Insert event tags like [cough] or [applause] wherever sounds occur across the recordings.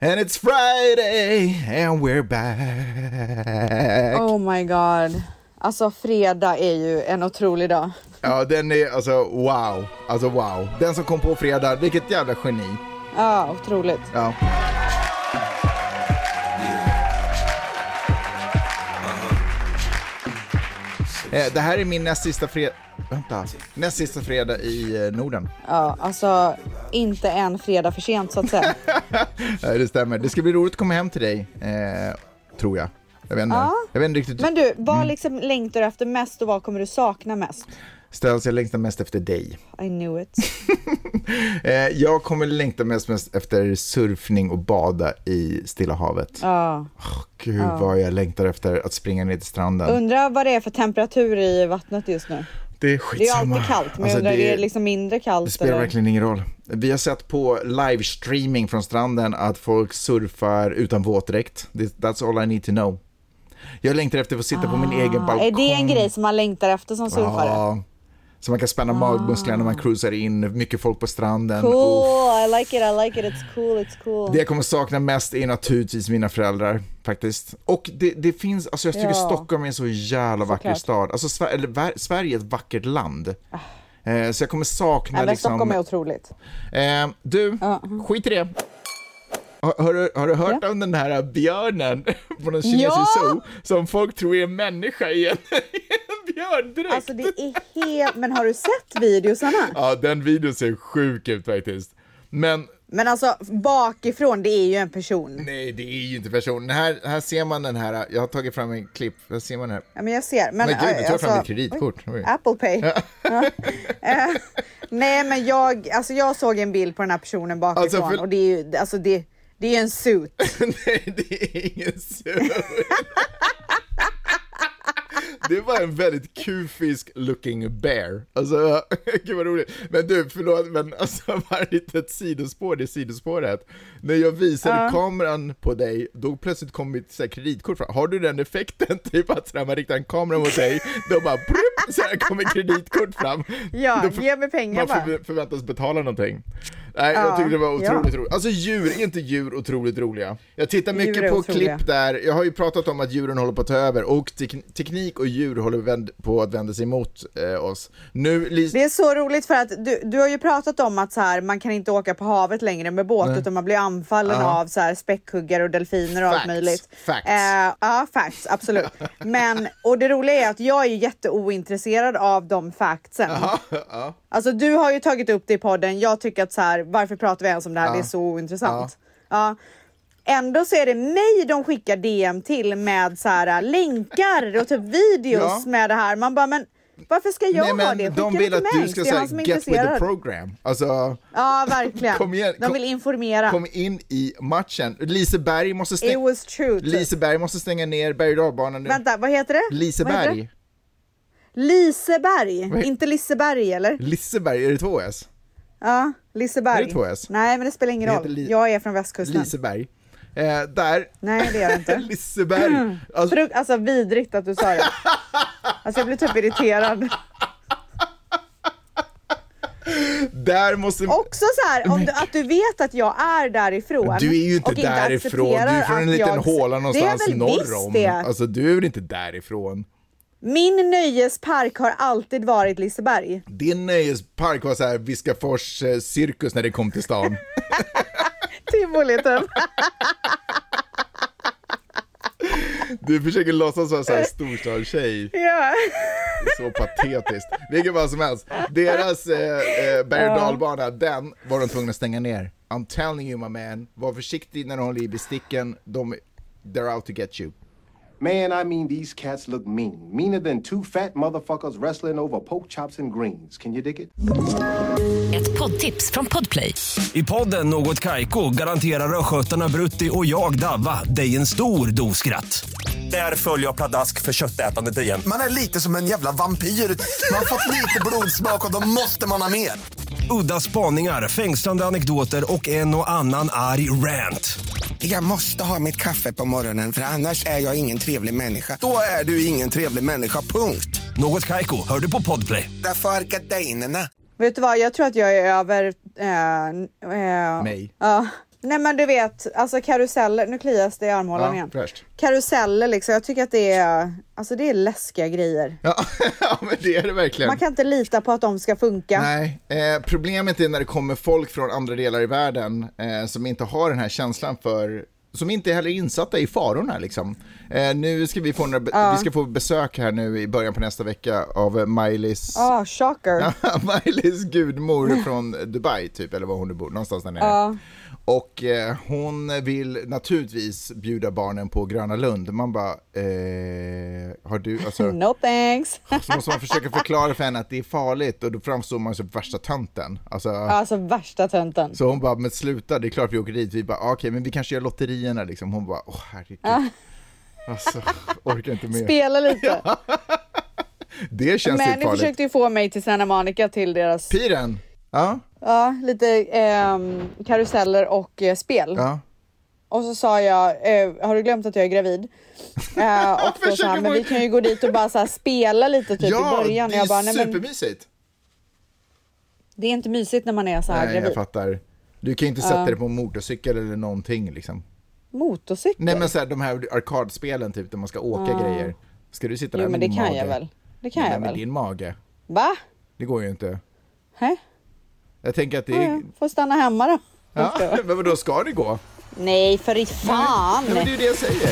And it's Friday and we're back. Oh my god. Alltså fredag är ju en otrolig dag. Ja, den är alltså wow. Alltså wow. Den som kom på fredag, vilket jävla geni. Ja, otroligt. Ja. Eh, Det här är min näst sista fredag, vänta, näst sista fredag i eh, Norden. Ja, alltså inte en fredag för sent så att säga. [laughs] Nej, det stämmer. Det ska bli roligt att komma hem till dig, eh, tror jag. Jag vet inte, Ja. jag vet inte riktigt. Men du, vad liksom längtar du efter mest och vad kommer du sakna mest? Ställs, jag längtar mest efter dig. I knew it. [laughs] Eh, jag kommer längta mest, mest efter surfning och bada i Stilla havet. Ja. Gud vad jag längtar efter att springa ner till stranden. Undrar vad det är för temperatur i vattnet just nu. Det är Det är skitsamma. alltid kallt, men Alltså, undrar, det, är det liksom mindre kallt? det spelar eller? verkligen ingen roll. Vi har sett på livestreaming från stranden att folk surfar utan våtdräkt. That's all I need to know. Jag längtar efter att få sitta på min egen balkong. Ah, Är det en grej som man längtar efter som surfare? Ja. Så man kan spänna magmusklerna när man cruisar in, mycket folk på stranden. Cool, I like it, I like it, it's cool, it's cool. Det jag kommer sakna mest är naturligtvis mina föräldrar faktiskt. Och det, det finns, alltså jag tycker Ja. Stockholm är en så jävla vacker Såklart. stad. Alltså Sver- Sverige är ett vackert land. Eh, så jag kommer sakna Nej, men liksom... Stockholm är otroligt. Eh, du, skit i det. Har, har, du, har du hört Ja. om den här björnen [laughs] på någon kinesisk Ja! zoo som folk tror är en människa i [laughs] björndräkt? Alltså det är helt, men har du sett videosarna? [laughs] Ja, den videon ser sjuk ut faktiskt. Men Men alltså bakifrån, det är ju en person. nej, det är ju inte personen. Här, här ser man den här, jag har tagit fram en klipp, här ser man den här. Ja, men jag ser. Men, Men gud, du tar äh, fram ditt kreditkort. oj. Apple Pay. [laughs] Ja. Eh, nej, men jag, alltså jag såg en bild på den här personen bakifrån Alltså, för- och det är ju, alltså det, det är en suit. [laughs] nej, det är ingen sur. Det var en väldigt kufisk looking bear. Alltså, [laughs] gud vad roligt. Men du, förlåt, men alltså [laughs] bara lite ett sidospår, det sidospåret. När jag visade kameran på dig, då plötsligt kom mitt så här, kreditkort fram. Har du den effekten, [laughs] typ att så här, man riktar en kamera mot dig, då bara brup, så här kommer kreditkort fram. Ja, Då ge mig pengar Man bara. förvä- förväntas betala någonting. Nej, jag Ja, tyckte det var ja. otroligt roligt. Alltså djur, är inte djur otroligt roliga? Jag tittar mycket på otroliga. klipp där, jag har ju pratat om att djuren håller på att ta över och tek- teknik och djur håller vänd- på att vända sig emot eh, oss. Nu, Det är så roligt för att du, du har ju pratat om att så här, man kan inte åka på havet längre med båt utan man blir anfallen Ja. av så här, späckhuggare och delfiner och Facts, allt möjligt. facts. Eh, ja, facts, absolut. [laughs] Men, och det roliga är att jag är ju jätteointresserad av de factsen. Ja, ja. Alltså du har ju tagit upp det i podden, jag tycker att så här, varför pratar vi ens om det här, det är så ointressant. Ja. Ändå så är det mig de skickar DM till med så här länkar och typ videos Ja. med det här. Man bara, men varför ska jag Nej ha men det? Skicka de det vill till att mig, du ska det säga get with the program. Alltså, Ja, verkligen. Kom igen, de vill informera. kom in i matchen. Liseberg måste It stänga, was true. typ. Liseberg måste stänga ner berg och nu. Vänta, vad heter det? Vad heter Liseberg. det? Liseberg, inte Liseberg eller? Liseberg, är det två S? Ja, Liseberg. Är det två S? Nej, men det spelar ingen Det roll. Li- Jag är från västkusten. Liseberg. Eh, där. Nej, det gör det inte. [laughs] Liseberg. [clears throat] Alltså, Fruk- alltså vidrigt att du sa det. Alltså jag blir typ irriterad. där måste... Också så här, om du, att du vet att jag är därifrån. Du är ju inte därifrån, du accepterar är från en liten jag- håla någonstans det är väl norr om. Det. Alltså du är väl inte därifrån? Min nöjespark har alltid varit Liseberg. Din nöjespark var såhär Viskafors eh, cirkus när det kom till stan. [laughs] Tivoli typ. Du försöker låtsas vara såhär storstadstjej. ja. Så patetiskt. Vilket fall som helst. Deras eh, eh, berg och dalbana, den var de tvungna att stänga ner. I'm telling you my man, var försiktig när du håller i besticken. De, they're out to get you. Man, I mean, these cats look mean. Meaner than two fat motherfuckers wrestling over pork chops and greens. Can you dig it? Ett poddtips från Podplay. I podden Något Kaiko garanterar östgötarna Brutti och jag, Davva, dig en stor dos skratt. Där följer jag pladask för köttätandet igen. Man är lite som en jävla vampyr. Man har fått lite blodsmak och då måste man ha mer. Udda spaningar, fängslande anekdoter och en och annan arg rant. Jag måste ha mitt kaffe på morgonen för annars är jag ingen trevlig människa. Då är du ingen trevlig människa, punkt. Något Kaiko, hör du på Podplay. Därför är gardinerna. Vet du vad, jag tror att jag är över... Eh, eh, Mig. Ja, Nej men du vet, alltså karuseller, nu klias det i armhålan Ja, igen. fräscht. Karuseller liksom, jag tycker att det är, alltså det är läskiga grejer. Ja, [laughs] ja, men det är det verkligen. Man kan inte lita på att de ska funka. Nej, eh, problemet är när det kommer folk från andra delar i världen eh, som inte har den här känslan för som inte heller är insatta i farorna liksom. Eh, nu ska vi få, några, vi ska få besök här nu i början på nästa vecka av Miley's, Ah, shocker. [laughs] Miley's gudmor från Dubai typ, eller var hon nu bor, någonstans där nere. Ja. Och eh, hon vill naturligtvis bjuda barnen på Gröna Lund. Man bara, eh, har du, alltså, [laughs] No thanks. [laughs] så måste man försöka förklara för henne att det är farligt och då framstår man som värsta tönten. Alltså, Alltså värsta tönten. så hon bara, men sluta, det är klart vi åker dit. Vi bara, ah, okej, men vi kanske gör lotterierna liksom. Hon bara, åh herregud. [laughs] Alltså, orkar inte mer. Spela lite. Det känns Men ni farligt. försökte ju få mig till Santa Monica till deras, Piren? Ja, ja, lite ehm, karuseller och eh, spel. ja. Och så sa jag, eh, har du glömt att jag är gravid? [laughs] Eh, och då sa han, men vi kan ju gå dit och bara så här, spela lite typ ja, i början. det jag bara, är nej men supermysigt. det är inte mysigt när man är så här Nej, jag gravid. fattar. Du kan ju inte sätta dig på en motorcykel eller någonting liksom. Motorcykel? Nej men så här, de här arkadspelen typ där man ska åka grejer. Ska du sitta där jo men med det din kan mage? jag väl. Det kan Nej, jag med väl. din mage. Va? Det går ju inte. Hä? Jag tänker att det Ja, är... ja. Får stanna hemma då. Ja, [laughs] men vadå, ska det gå? Nej för i fan. Nej, men det är ju det jag säger.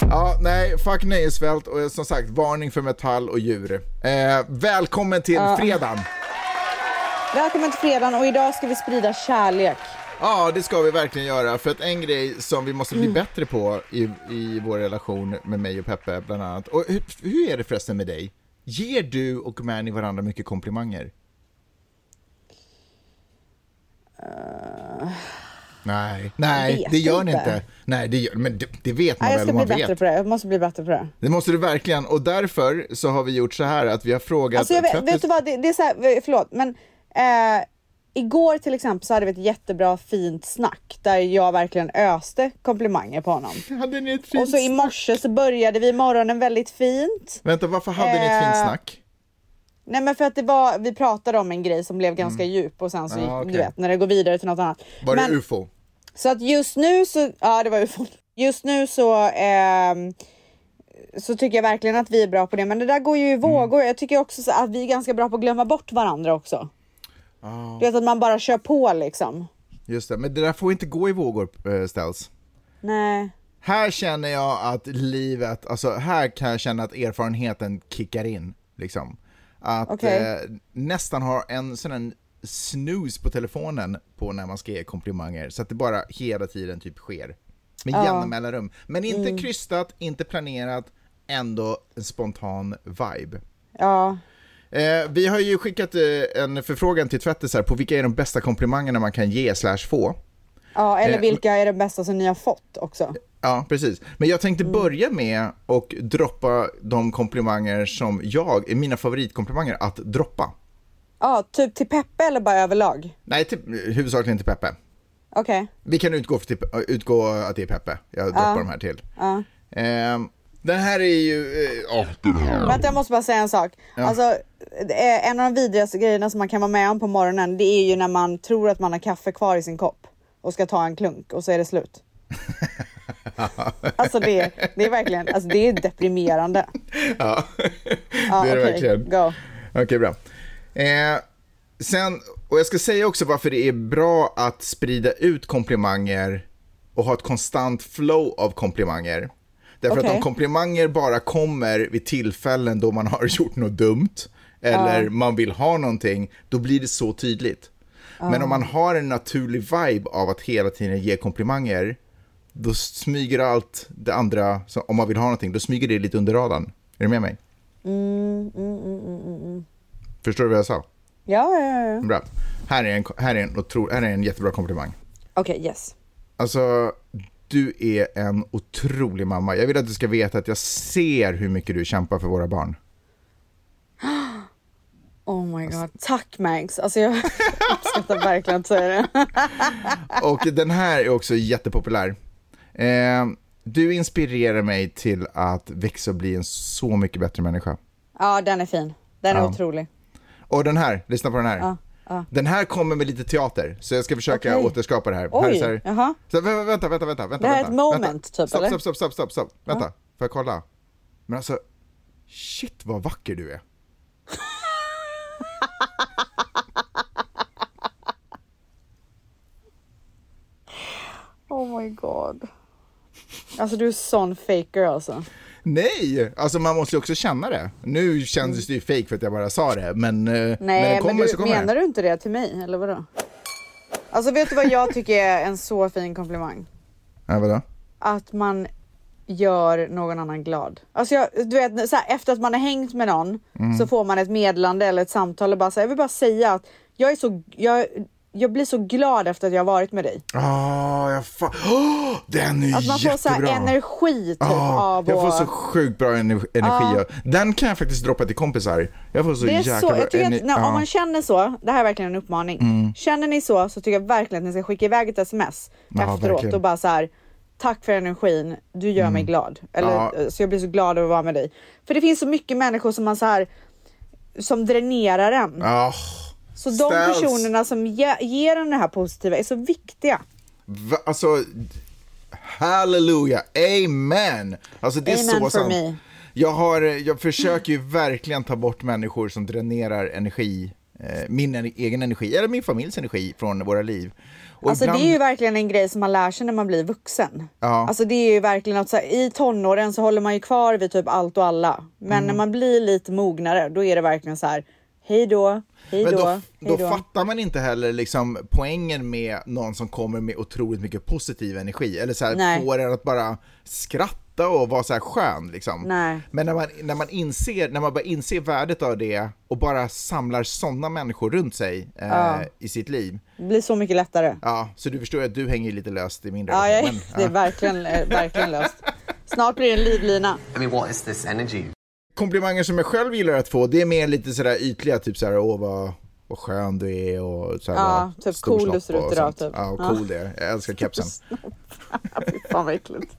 Ja, nej, fuck nöjesfält och som sagt, varning för metall och djur. Eh, välkommen till fredagen! Välkommen till fredagen och idag ska vi sprida kärlek. Ja, det ska vi verkligen göra, för att en grej som vi måste bli bättre på i, i vår relation med mig och Peppe bland annat. Och hur, hur är det förresten med dig? Ger du och Manny varandra mycket komplimanger? nej, nej, vet det gör ni inte. inte. Nej, det gör, men det, det vet man Nej, jag väl ska om bli man bättre vet. på det. Jag måste bli bättre på det. Det måste du verkligen, och därför så har vi gjort så här att vi har frågat... Alltså jag vet, vet du vad, det, det är så här, förlåt men eh, igår till exempel så hade vi ett jättebra fint snack där jag verkligen öste komplimanger på honom. [laughs] Hade ni ett fint Och så i morse så började vi morgonen väldigt fint. Vänta, varför hade ni ett fint Eh, snack? Nej men för att det var, vi pratade om en grej som blev ganska djup och sen så, Mm. Ah, okej. du vet, när det går vidare till något annat. Var men, det ufo? Så att just nu så, ja det var ufo. Just nu så, ehm, så tycker jag verkligen att vi är bra på det. Men det där går ju i vågor. Jag tycker också så att vi är ganska bra på att glömma bort varandra också. Ah. Du vet att man bara kör på liksom. Just det, men det där får inte gå i vågor, äh, Ställs. Nej. Här känner jag att livet, alltså här kan jag känna att erfarenheten kickar in. Liksom. Att Okej. eh, nästan ha en sån här snooze på telefonen på när man ska ge komplimanger. Så att det bara hela tiden typ sker. Med jämna mellanrum. Men inte Mm. krystat, inte planerat, ändå en spontan vibe. Ja. Eh, vi har ju skickat eh, en förfrågan till Tvättis här på vilka är de bästa komplimangerna man kan ge slash få. Ja, eller Eh, vilka är det bästa som ni har fått också? Ja, precis. Men jag tänkte Mm. börja med att droppa de komplimanger som jag, är mina favoritkomplimanger att droppa. Ja, typ till Peppe eller bara överlag? Nej, till, huvudsakligen till Peppe. Okej. Vi kan utgå, för till, utgå att det är Peppe jag droppar de här till. Ehm, den här är ju... eh, åh, Vänta jag måste bara säga en sak. Alltså, det är en av de vidrigaste grejerna som man kan vara med om på morgonen det är ju när man tror att man har kaffe kvar i sin kopp och ska ta en klunk och så är det slut. [laughs] alltså det, det är verkligen, alltså det är deprimerande. [laughs] ja, Ja, det är det okej, verkligen. go. Okej, bra. Eh, sen, och jag ska säga också varför det är bra att sprida ut komplimanger och ha ett konstant flow av komplimanger. Därför att Okej. om komplimanger bara kommer vid tillfällen då man har [laughs] gjort något dumt eller man vill ha någonting, då blir det så tydligt. Men om man har en naturlig vibe av att hela tiden ge komplimanger, då smyger allt det andra, om man vill ha någonting, då smyger det lite under radarn. Är du med mig? Förstår du vad jag sa? Ja, ja, ja. Bra. Här är en, här är en, otro, här är en jättebra komplimang. Okej, yes. Alltså, du är en otrolig mamma. Jag vill att du ska veta att jag ser hur mycket du kämpar för våra barn. Oh my god. Tack Mangs. Alltså jag [laughs] uppskattar verkligen att säga det. [laughs] Och den här är också jättepopulär. Eh, du inspirerar mig till att växa och bli en så mycket bättre människa. Ja, den är fin. Den är Ja. otrolig. Och den här, lyssna på den här. Den här kommer med lite teater, så jag ska försöka Okej. återskapa det här. Oj, här är så här, jaha. så, vä- vänta, vänta, vänta, vänta. Det här är vänta, ett moment, vänta. typ, stopp, eller? Stopp, stopp, stopp, stopp, stopp. Vänta, får jag kolla? Men alltså, shit vad vacker du är. Oh my god. Alltså du är sån faker alltså. Nej, alltså man måste ju också känna det. Nu kändes det ju fake för att jag bara sa det, men eh, när. Nej, det kommer men så du, kommer menar det. du inte det till mig eller vadå? Alltså vet du vad jag tycker är en så fin komplimang? Ja, vadå? Att man gör någon annan glad. Alltså jag, du vet, så här, efter att man har hängt med någon Mm. så får man ett meddelande eller ett samtal och bara så här, jag vill bara säga att jag är så, jag, jag blir så glad efter att jag har varit med dig. Ah, jag fa- oh, den är Att man får så här jättebra. energi typ Ah, av jag får att- så sjukt bra ener- energi. Den kan jag faktiskt droppa till kompisar. Jag får så Det är jäkla så, bra jag tycker att när. Mm. om man känner så, det här är verkligen en uppmaning. Känner ni så så tycker jag verkligen att ni ska skicka iväg ett sms efteråt verkligen. och bara så här. Tack för energin, du gör mig glad. Eller, eh, Så jag blir så glad över att vara med dig. För det finns så mycket människor som man så här som dränerar en. Så de ställs. personerna som ge, ger en det här positiva är så viktiga. va, alltså, halleluja, amen. Alltså det är Amen så for sant. me. Jag, har, jag försöker ju verkligen ta bort människor som dränerar energi, eh, min en- egen energi, eller min familjs energi från våra liv. Och Alltså ibland- det är ju verkligen en grej som man lär sig när man blir vuxen. Ja. Alltså det är ju verkligen att så här, i tonåren så håller man ju kvar vid typ allt och alla. Men Mm. när man blir lite mognare då är det verkligen så här. Hej då, hej Men då, då, hej då då. fattar man inte heller liksom poängen med någon som kommer med otroligt mycket positiv energi. Eller så här, Nej. får en att bara skratta och vara så här skön. Liksom. Nej. Men när man, när, man inser, när man börjar inse värdet av det och bara samlar sådana människor runt sig eh, i sitt liv. Det blir så mycket lättare. Ja, så du förstår ju att du hänger lite löst i min Ja, jag, relation. [laughs] det är Men, ja. verkligen, eh, verkligen löst. Snart blir det en livlina. I mean, what is this energy? Komplimanger som jag själv gillar att få, det är mer lite sådär ytliga, typ såhär, åh vad, vad skön du är och såhär, Ja, typ cool du ser ut och idag, sånt. typ. Ja, och Ja. cool det är. Jag älskar kepsen. [laughs] Fy fan vad äckligt.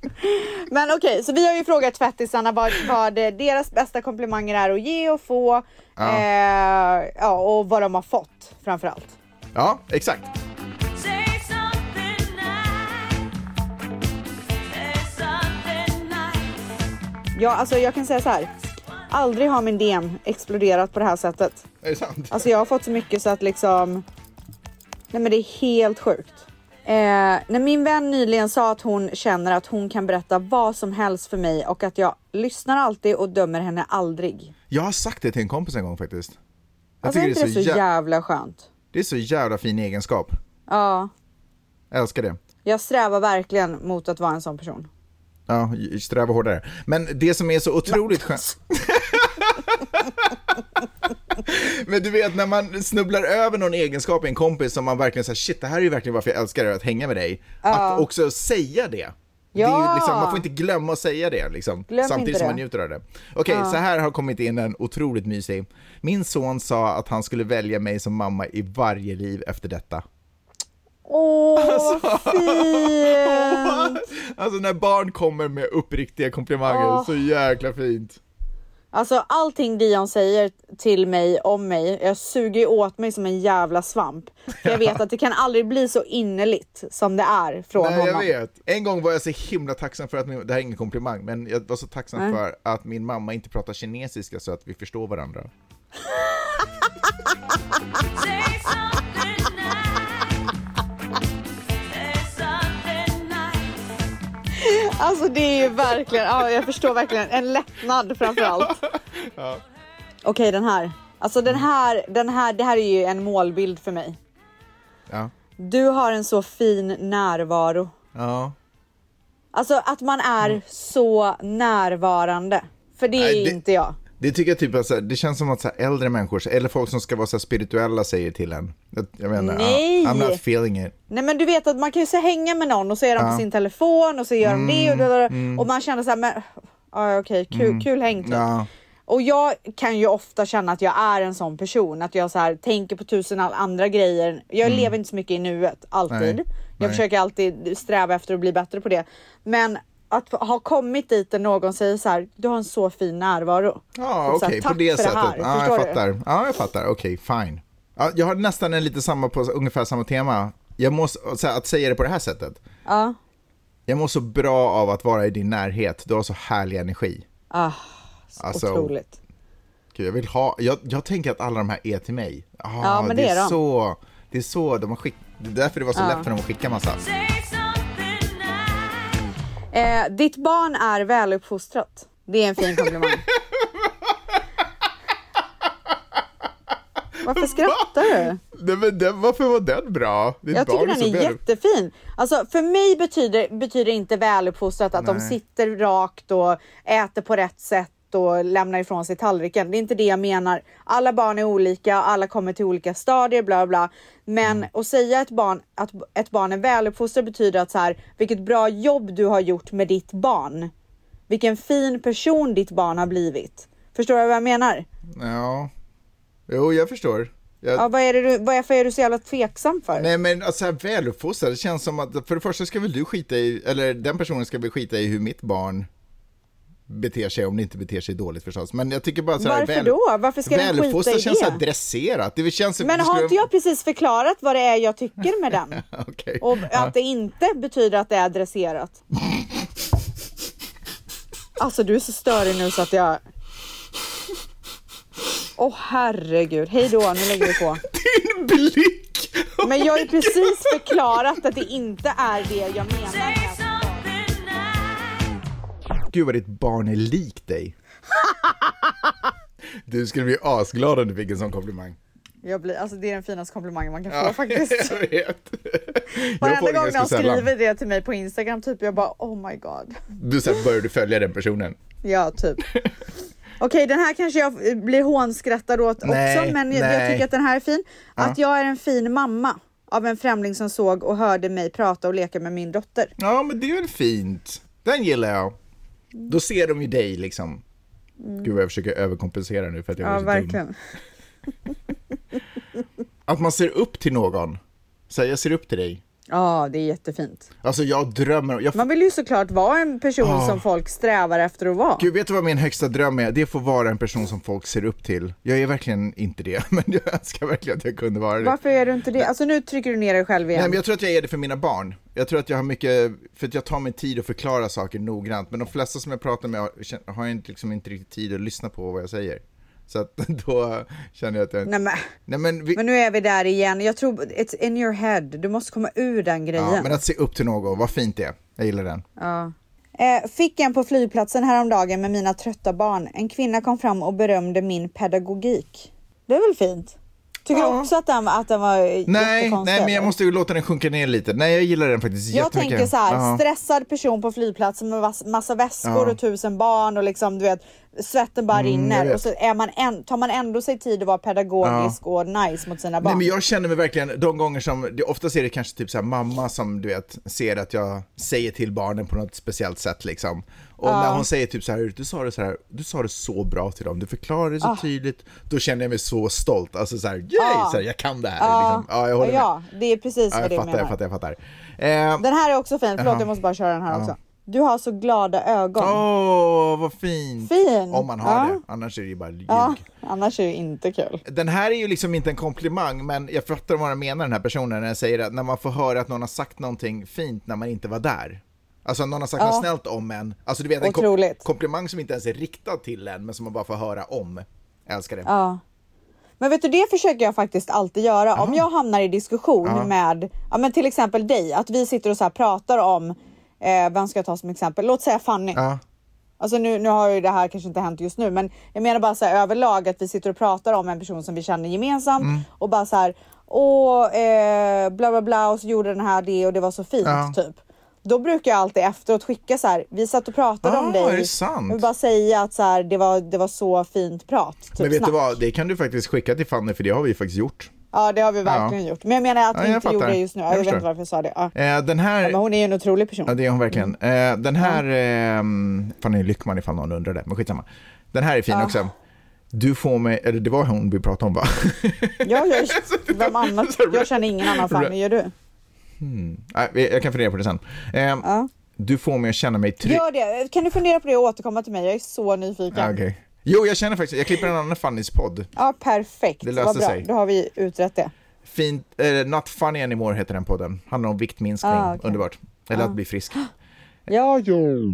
Men okej, så vi har ju frågat tvättisarna vad, vad deras bästa komplimanger är att ge och få. Ja. Eh, ja, och vad de har fått framförallt. Ja, exakt. Ja, alltså jag kan säga så här. Aldrig har min DM exploderat på det här sättet. Är det sant? Alltså jag har fått så mycket så att liksom... Nej men det är helt sjukt. Eh, när min vän nyligen sa att hon känner att hon kan berätta vad som helst för mig och att jag lyssnar alltid och dömer henne aldrig. Jag har sagt det till en kompis en gång faktiskt. Jag Alltså är tycker inte det så jä- jävla skönt? det är så jävla fin egenskap. Ja, Jag älskar det. jag strävar verkligen mot att vara en sån person. Ja, sträva hårdare. Men det som är så otroligt skönt... Men du vet när man snubblar över någon egenskap i en kompis som man verkligen säger shit det här är ju verkligen varför jag älskar det, att hänga med dig. Att också säga det. Det Ja. liksom, man får inte glömma att säga det liksom, Glöm samtidigt som det. man njuter av det. Okej, så här har kommit in en otroligt mysig. Min son sa att han skulle välja mig som mamma i varje liv efter detta. Åh, [laughs] Alltså. vad fint! [laughs] Alltså när barn kommer med uppriktiga komplimanger, Åh. så jäkla fint. Alltså allting Dion säger till mig om mig, jag suger åt mig som en jävla svamp. För jag vet [laughs] att det kan aldrig bli så innerligt som det är från Nej, jag honom. vet. En gång var jag så himla tacksam för att, min, det här är ingen komplimang, men jag var så tacksam Nej. för att min mamma inte pratar kinesiska så att vi förstår varandra. [laughs] Alltså det är ju verkligen, ja, jag förstår verkligen, en lättnad framförallt. [laughs] Okej den här, alltså den här, den här, det här är ju en målbild för mig. Ja. Du har en så fin närvaro. Ja. Alltså att man är så närvarande. För det är Nej, det- inte jag. Det tycker jag typ, alltså, det känns som att så äldre människor, eller folk som ska vara så spirituella säger till en. Jag, jag menar, Nej. I'm not feeling it. Nej men du vet att man kan ju så hänga med någon och så är de på sin telefon och så gör de det och, det och man känner så här, men ja, okej, kul, kul häng typ. Ja. Och jag kan ju ofta känna att jag är en sån person, att jag så här tänker på tusen andra grejer. Jag lever inte så mycket i nuet, alltid. Mm. Nej, Jag nej. försöker alltid sträva efter att bli bättre på det. Men att ha kommit dit där någon säger så här, du har en så fin närvaro. Ja, Typ så okej, på "Tack det sättet. här." Ja, jag du? fattar. Ja, jag fattar. Okej, fine. Ja, jag har nästan en lite samma på ungefär samma tema. Jag måste, så att säga det på det här sättet. Ja. Jag mår så bra av att vara i din närhet. Du har så härlig energi. Ah, Alltså, otroligt. Gud, jag vill ha, jag, jag tänker att alla de här är till mig. Ah, Ja, men det är de. så, det är så de har skickat, det är därför det var så Ja. lätt för dem att skicka massa. Eh, ditt barn är väluppfostrat. Det är en fin komplimang. [laughs] Varför skrattar du? Nej, men den, varför var den bra? Ditt Jag tycker den är väl- jättefin. Alltså för mig betyder, betyder inte väluppfostrat att de Nej. sitter rakt och äter på rätt sätt och lämnar ifrån sig tallriken. Det är inte det jag menar. Alla barn är olika, alla kommer till olika stadier, bla bla. Men Mm. att säga ett barn, att ett barn är väluppfostrat betyder att så här, vilket bra jobb du har gjort med ditt barn. Vilken fin person ditt barn har blivit. Förstår du vad jag menar? Ja, jo jag förstår. Jag, Ja, vad är det du, varför är du så jävla tveksam för? Nej men alltså här, väluppfostrad, det känns som att för det första ska väl du skita i, eller den personen ska väl skita i hur mitt barn beter sig om det inte beter sig dåligt förstås. Men jag tycker bara så här, Varför då? Varför ska den skita i känns så här det? dresserat. Det känns Men det har inte jag precis förklarat vad det är jag tycker med den? [laughs] Okej. Och att det inte betyder att det är dresserat. [laughs] Alltså du är så störig nu så att jag... Åh herregud, hej då, nu lägger vi på. [laughs] Din blick! Men jag har ju precis förklarat att det inte är det jag menar. Gud vad ditt barn är lik dig. [laughs] Du skulle bli asglad om du fick en sån komplimang. Jag blir, alltså det är den finaste komplimangen man kan få faktiskt. [laughs] Jag vet. [laughs] Jag Varenda får gång det någon skriver det till mig på Instagram, typ jag bara oh my god. Du så här, börjar du följa den personen. Ja, typ. Okej, den här kanske jag blir hånskrattad åt Nej, också, men jag, jag tycker att den här är fin. Att jag är en fin mamma av en främling som såg och hörde mig prata och leka med min dotter. Ja, men det är väl fint. Den gillar jag. Då ser de ju dig liksom. Gud vad jag försöker överkompensera nu för att jag Mm. Ja, var så dum. verkligen. Att man ser upp till någon. Så här, jag ser upp till dig. Ja, det är jättefint. Alltså jag drömmer, jag, Man vill ju såklart vara en person Ah. som folk strävar efter att vara. Gud, vet du vad min högsta dröm är? Det är att få vara en person som folk ser upp till. Jag är verkligen inte det, [laughs] men jag önskar verkligen att jag kunde vara det. Varför är du inte det? Alltså nu trycker du ner dig själv igen. Nej, men jag tror att jag är det för mina barn. Jag tror att jag har mycket, för att jag tar mig tid att förklara saker noggrant, men de flesta som jag pratar med har, har inte, liksom inte riktigt tid att lyssna på vad jag säger. Så att [laughs] då känner jag att jag... Nej, men, Nej, men, vi, men nu är vi där igen. Jag tror it's in your head. Du måste komma ur den grejen. ja, men att se upp till någon, vad fint det är. Jag gillar den. Eh, fick en på flygplatsen häromdagen med mina trötta barn. En kvinna kom fram och berömde min pedagogik. Det är väl fint? Tycker Ja. du också att den, att den var Nej, nej, men jag måste ju låta den sjunka ner lite. Nej, jag gillar den faktiskt Jag tänker så här, Ja. stressad person på flygplatsen med mass- massa väskor Ja. och tusen barn och liksom du vet svetten bara Mm, rinner och så är man en, tar man ändå sig tid att vara pedagogisk och nice mot sina barn. Nej men jag känner mig verkligen, de gånger som, oftast är det kanske typ så här mamma som du vet, ser att jag säger till barnen på något speciellt sätt liksom. Och när hon säger typ så här, du sa det så här, du sa det så bra till dem, du förklarade det så tydligt, då känner jag mig så stolt, alltså så här, yay, Ah. så här, jag kan det här. ja, Liksom. Ja, jag håller med. ja, det är precis vad fattar, menar. jag fattar, jag fattar. Eh, Den här är också fin, förlåt Jaha. jag måste bara köra den här också. Du har så glada ögon. Åh, vad fint! Fin. Om man har Ja. det, annars är det ju bara ljug. Ja, annars är det inte kul. Den här är ju liksom inte en komplimang, men jag fattar vad jag menar den här personen när jag säger att när man får höra att någon har sagt någonting fint när man inte var där. Alltså någon har sagt Ja. något snällt om en. Alltså du vet en kom- komplimang som inte ens är riktad till en, men som man bara får höra om. Jag älskar det. Ja. Men vet du, det försöker jag faktiskt alltid göra. Om jag hamnar i diskussion med, ja men till exempel dig, att vi sitter och så pratar om, eh, vem ska jag ta som exempel? Låt säga Fanny. Ja. Alltså nu, nu har ju det här kanske inte hänt just nu, men jag menar bara så här överlag att vi sitter och pratar om en person som vi känner gemensamt Mm. och bara så här, åh, eh, bla bla bla och så gjorde den här det och det var så fint Ja. typ. Då brukar jag alltid efteråt skicka så här, vi satt och pratade Ah, om dig. är det sant? Jag vill bara säga att så här, det, var, det var så fint prat. Typ Men vet snack. du vad, det kan du faktiskt skicka till Fanny, för det har vi faktiskt gjort. Ja det har vi verkligen gjort. Men jag menar att Ja, vi jag inte gjorde det just nu. Jag Jag, vet inte varför jag sa det. Ja. Eh, den här... Men hon är ju en otrolig person. Ja, det är hon verkligen. Eh, den här, eh, Fanny Lyckman ifall någon undrade, men skitsamma. Den här är fin också. Du får mig, eller det var hon vi pratade om va? Ja, jag, [laughs] vem annars? Jag känner ingen annan Fanny, gör du? Nej, jag kan fundera på det sen. Eh, Du får mig att känna mig trygg. Gör det. Kan du fundera på det och återkomma till mig? Jag är så nyfiken. Ja, okej. Jo, jag känner faktiskt, jag klipper en annan Fannys podd. Ja, perfekt. Det löser sig. Då har vi utrett det. Fint, eh, Not Funny Anymore heter den podden. Handlar om viktminskning, Ah, okej. underbart. Eller att bli frisk. Ja, jo.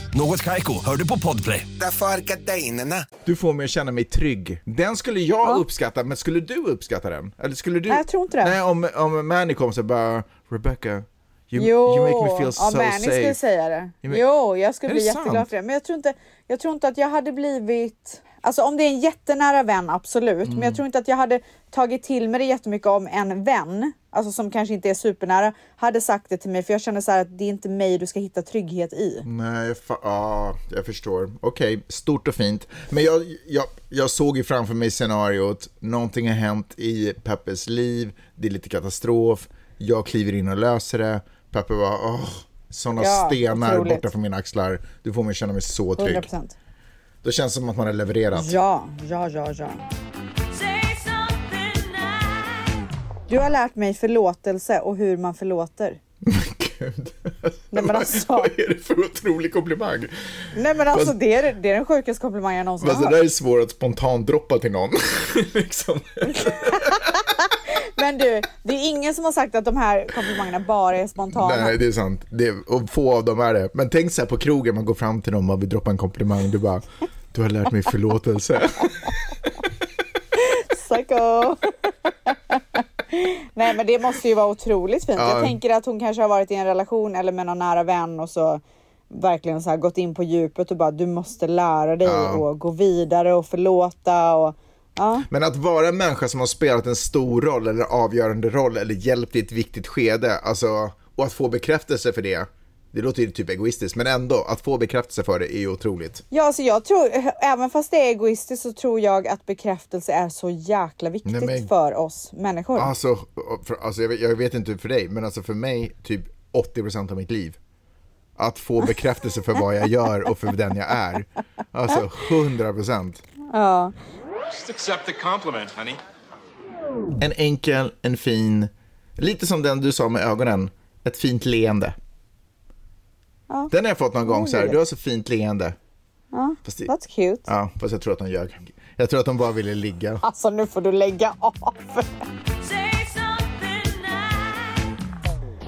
Något Kaiko, hör du på Podplay. Därför är gardinerna. Du får mig att känna mig trygg. Den skulle jag uppskatta, men skulle du uppskatta den? Eller skulle du? Nej, jag tror inte det. Nej, om, om Manny kom så bara, Rebecca, you, Jo, you make me feel ja, so Manny skulle safe. säga det. Make- Jo, jag skulle Är bli jätteglad sant? för det. Men jag tror, inte, jag tror inte att jag hade blivit... Alltså om det är en jättenära vän, absolut. Men Mm. jag tror inte att jag hade tagit till mig det jättemycket om en vän, alltså som kanske inte är supernära, hade sagt det till mig. För jag känner så här att det är inte mig du ska hitta trygghet i. Nej, ja, jag förstår. Okej, stort och fint. Men jag, jag, jag såg ju framför mig scenariot, någonting har hänt i Peppes liv, det är lite katastrof, jag kliver in och löser det. Peppe bara, åh, sådana Ja, stenar otroligt. borta från mina axlar. Du får mig känna mig så trygg. 100 procent. Då känns det som att man har levererat. Ja, ja, ja, ja. Du har lärt mig förlåtelse och hur man förlåter. Gud. Nej, men alltså. Vad är det för otrolig komplimang? Nej men alltså Fast- det är, det är den sjukaste komplimangen jag någonsin Fast har det hört. där är svårt att spontant droppa till någon. [laughs] liksom. [laughs] Men du, det är ingen som har sagt att de här komplimangerna bara är spontana. Nej, det är sant. Det är, och få av dem är det. Men tänk så här på krogen, man går fram till någon och vill droppa en komplimang. Du bara, du har lärt mig förlåtelse. [laughs] Psycho! Nej men det måste ju vara otroligt fint. Ja. Jag tänker att hon kanske har varit i en relation eller med någon nära vän och så verkligen så gått in på djupet och bara du måste lära dig Ja. och gå vidare och förlåta och ja. Men att vara en människa som har spelat en stor roll eller avgörande roll eller hjälpt i ett viktigt skede, alltså, och att få bekräftelse för det, det låter ju typ egoistiskt, men ändå, att få bekräftelse för det är ju otroligt. Ja, alltså jag tror, även fast det är egoistiskt så tror jag att bekräftelse är så jäkla viktigt Nej, men- för oss människor. Alltså, för, alltså jag, vet, jag vet inte för dig, men alltså för mig, typ 80% av mitt liv. Att få bekräftelse för vad jag gör och för den jag är. Alltså [laughs] 100%. Just accept the compliment, honey. En enkel, en fin, lite som den du sa med ögonen, ett fint leende. Den har jag fått någon gång så här, du har så fint leende. Fast, det, That's cute. ja, fast jag tror att de ljög. Jag tror att de bara ville ligga. Alltså nu får du lägga av.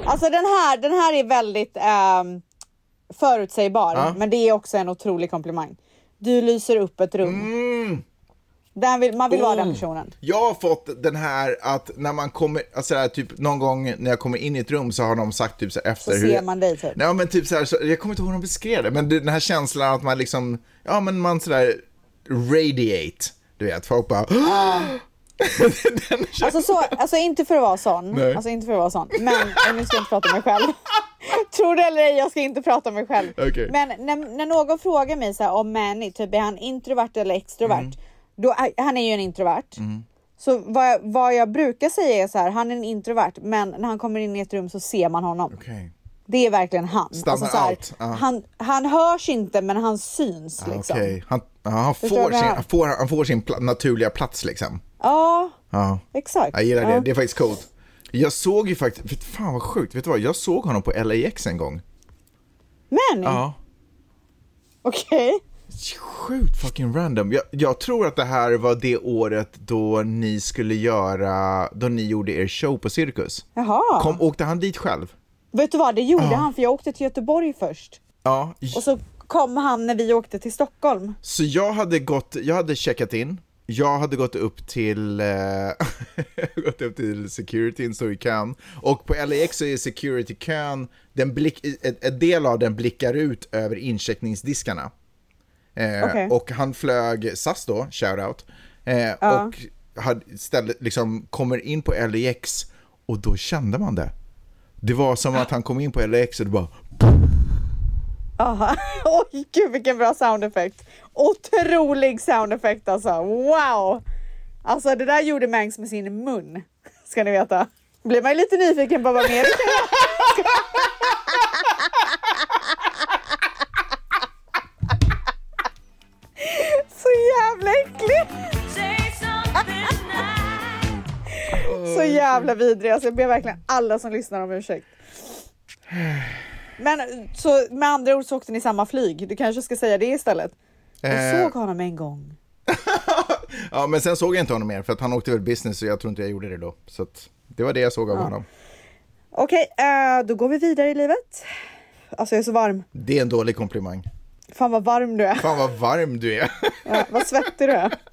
Alltså den här, den här är väldigt ehm, förutsägbar, Ja. men det är också en otrolig komplimang. Du lyser upp ett rum. Den vill, man vill vara den. Oh. personen. Jag har fått den här att när man kommer, alltså här, typ någon gång när jag kommer in i ett rum så har de sagt typ så här efter Så hur ser man dig typ. Nej men typ så här, så, jag kommer inte ihåg hur de beskrev det, men den här känslan att man liksom, ja men man sådär radiate, du vet, folk bara [laughs] Alltså, så, alltså inte för att vara sån, Nej. alltså inte för att vara sån, men nu ska jag inte prata om mig själv. [laughs] Tror det eller ej, jag ska inte prata om mig själv. Okej. Men när, när någon frågar mig så här, om Manny, typ är han introvert eller extrovert? Mm. Då, han är ju en introvert. Så vad jag, vad jag brukar säga är så här, han är en introvert, men när han kommer in i ett rum så ser man honom. Okej. Det är verkligen han. Alltså Stannar så här, allt, ja. han, han hörs inte, men han syns liksom. Okej, han, han, får sin, han, får, han får sin pla- naturliga plats liksom. Ja, exakt. jag gillar det, det är faktiskt coolt. Jag såg ju faktiskt, fan vad sjukt, vet du vad? Jag såg honom på LAX en gång. Men, Ja. okej. Sjukt fucking random. Jag, jag tror att det här var det året då ni skulle göra, då ni gjorde er show på Cirkus. Jaha. Kom, åkte han dit själv? Vet du vad, det gjorde han för jag åkte till Göteborg först. Ja. Och så kom han när vi åkte till Stockholm. Så jag hade gått, jag hade checkat in, jag hade gått upp till, eh, [laughs] gått upp till securityn, står i kön. Och på LAX så är security-kön, den blick, en, en del av den blickar ut över incheckningsdiskarna. Eh, Okej. Och han flög SAS då, shoutout, eh, och hade ställde, liksom, kommer in på LAX och då kände man det. Det var som att han kom in på LAX och det bara Aha. [laughs] Oj, gud vilken bra sound effect. Otrolig sound effect alltså. Wow! Alltså det där gjorde Mangs med sin mun. Ska ni veta. Blir man ju lite nyfiken på vad mer det kan äckligt! Så jävla vidrig. Alltså jag ber verkligen alla som lyssnar om ursäkt. Men så med andra ord så åkte ni samma flyg. Du kanske ska säga det istället. Jag Eh. såg honom en gång. [laughs] Ja, men sen såg jag inte honom mer för att han åkte väl business och jag tror inte jag gjorde det då. Så att det var det jag såg av honom. Okej, eh, då går vi vidare i livet. Alltså jag är så varm. Det är en dålig komplimang. Fan vad varm du är. Fan vad varm du är. Ja, vad svettig du är. [laughs]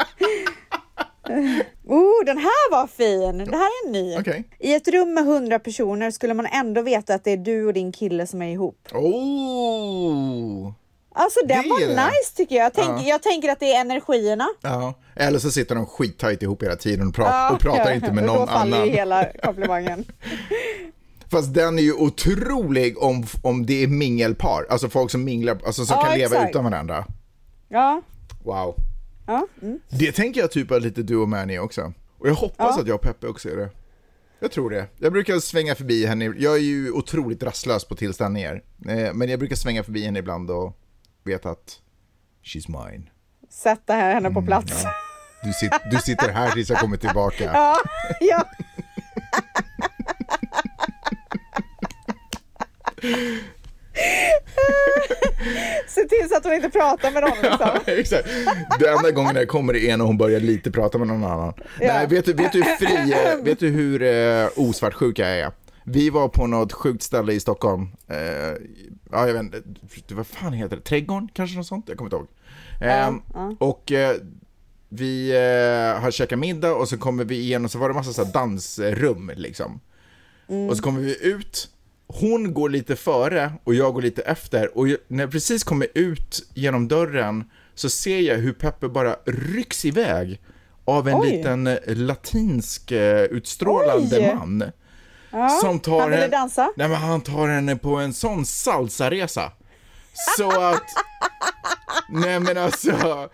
Oh, den här var fin! Det här är en ny. Okej. I ett rum med hundra personer skulle man ändå veta att det är du och din kille som är ihop. Oh! Alltså den Det var nice tycker jag. Jag, tänk, Ja. jag tänker att det är energierna. Ja. Eller så sitter de skittajt ihop hela tiden och, pra- och pratar ja, inte med någon Då faller annan. ju hela [laughs] komplimangen. Fast den är ju otrolig om, om det är mingelpar, alltså folk som minglar, alltså som Ja, kan leva exakt. utan varandra. Ja, Wow. ja. Mm. Det tänker jag typ att lite du och Manny också. Och jag hoppas att jag och Peppe också är det. Jag tror det. Jag brukar svänga förbi henne, jag är ju otroligt rastlös på tillställningar. Eh, Men jag brukar svänga förbi henne ibland och veta att she's mine. Sätta henne Mm, på plats. Du, sit, du sitter här tills jag kommer tillbaka. [laughs] Ja, ja. [laughs] Se till så att hon inte pratar med någon liksom. Exakt. Den enda gången jag kommer är när hon börjar lite prata med någon annan. Nej, vet, du, vet du fri, eh, vet du hur eh, osvartsjuk jag är? Vi var på något sjukt ställe i Stockholm. Eh, ja, jag vet inte, vad fan heter det? Trädgården kanske något sånt? Jag kommer inte ihåg. Eh, Och eh, vi eh, har käkat middag och så kommer vi igenom, så var det massa så dansrum liksom. Och så kommer vi ut, hon går lite före och jag går lite efter och när jag precis kommer ut genom dörren så ser jag hur Peppe bara rycks iväg av en Oj. liten eh, latinsk eh, utstrålande Oj. man. som tar han ville dansa? Nej men han tar henne på en sån salsaresa. Så att... [laughs] Nej men alltså... Ja.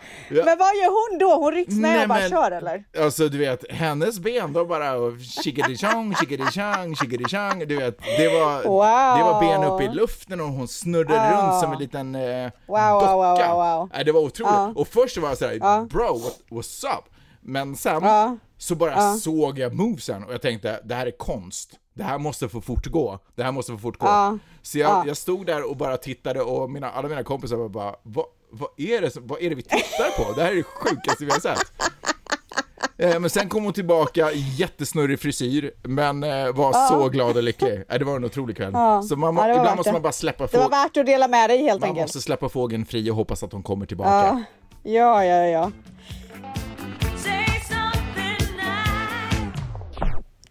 Men vad gör hon då? Hon rycks med Nej, och bara men- kör eller? Alltså du vet, hennes ben de bara chickadee-chong, chickadee-chong, chickadee-chong, du vet, det var, Wow. det var ben upp i luften och hon snurrade Ah. runt som en liten eh, Wow, docka. wow, wow, wow, det var otroligt. Ja. Och först var jag såhär, Ja. bro, what, what's up? Men sen Ja. så bara såg jag movesen och jag tänkte, det här är konst. Det här måste få fortgå. Det här måste få fortgå. Ja. Så jag, Ja. jag stod där och bara tittade och mina, alla mina kompisar var bara, vad, är det, som- vad är det vi tittar på? Det här är det sjukaste vi har sett. Eh, Men sen kom hon tillbaka, jättesnurrig frisyr, men eh, var Ja. så glad och lycklig. Eh, Det var en otrolig kväll. Ja. Så man, Ja, ibland måste man bara släppa, Det var värt att dela med dig helt man enkelt. måste släppa fågeln fri och hoppas att hon kommer tillbaka. Ja, ja, ja. ja.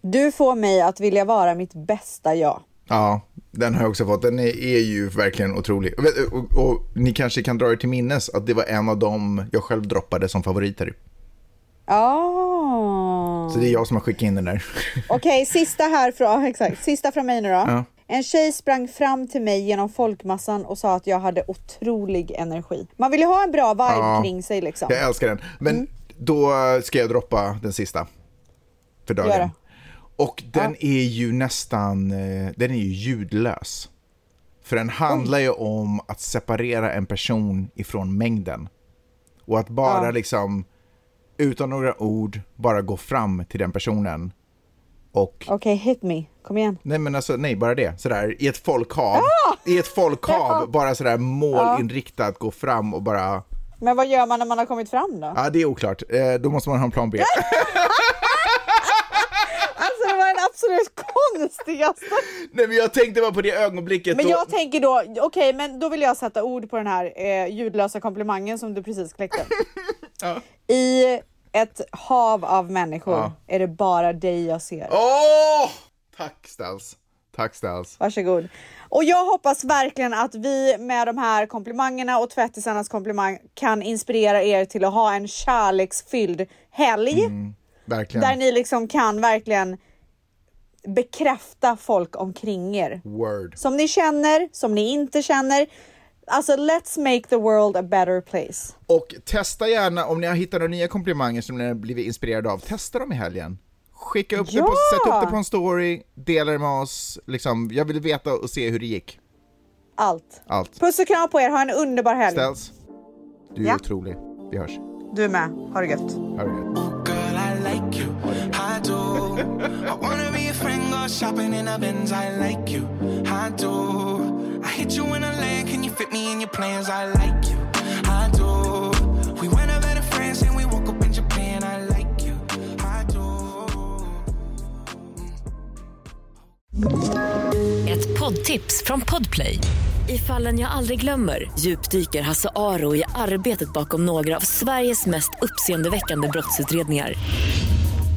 Du får mig att vilja vara mitt bästa jag. Ja, den har jag också fått. Den är, är ju verkligen otrolig. Och, och, och, ni kanske kan dra er till minnes att det var en av dem jag själv droppade som favoriter. Oh. Så det är jag som har skickat in den där. [laughs] Okej, sista här från, ja, exakt. Sista från mig nu då. Ja. En tjej sprang fram till mig genom folkmassan och sa att jag hade otrolig energi. Man vill ju ha en bra vibe Ja. kring sig liksom. Jag älskar den. Men Mm. då ska jag droppa den sista. För dagen. Och den är ju nästan, eh, den är ju ljudlös. För den handlar ju om att separera en person ifrån mängden. Och att bara Ja. liksom, utan några ord, bara gå fram till den personen. Och, Okej, hit me. Kom igen. nej men alltså, nej bara det. Sådär, i ett folkhav. Ah! I ett folkhav, bara sådär målinriktat, gå fram och bara, Men vad gör man när man har kommit fram då? ja det är oklart. Eh, då måste man ha en plan B. [laughs] [laughs] Alltså det var den absolut konstigaste. [laughs] Nej men jag tänkte bara på det ögonblicket. Men och- jag tänker då, okej men då vill jag sätta ord på den här eh, ljudlösa komplimangen som du precis kläckte. [laughs] I ett hav av människor Ja. är det bara dig jag ser. Åh! Tack Stels. Tack Stels. Varsågod. Och jag hoppas verkligen att vi med de här komplimangerna och tvättisarnas komplimang kan inspirera er till att ha en kärleksfylld helg. Mm. Verkligen. Där ni liksom kan verkligen bekräfta folk omkring er. Word. Som ni känner, som ni inte känner. Alltså let's make the world a better place. Och testa gärna, om ni har hittat några nya komplimanger som ni har blivit inspirerade av, testa dem i helgen. Skicka upp Ja! det på, sätt upp det på en story, dela det med oss, liksom, jag vill veta och se hur det gick. Allt. Allt. Puss och kram på er, ha en underbar helg. Ställs. Du är Ja. otrolig. Vi hörs. Du är med, ha det gött. Ha det gött. Friend, shopping in a Benz. I like you. I do. I hit you in a land, can you fit me in your plans? I like you. I do. We went over to France and we woke up in Japan. I like you. I do. Ett poddtips från Podplay. I fallen jag aldrig glömmer djupdyker Hasse Aro i arbetet bakom några av Sveriges mest uppseendeväckande brottsutredningar.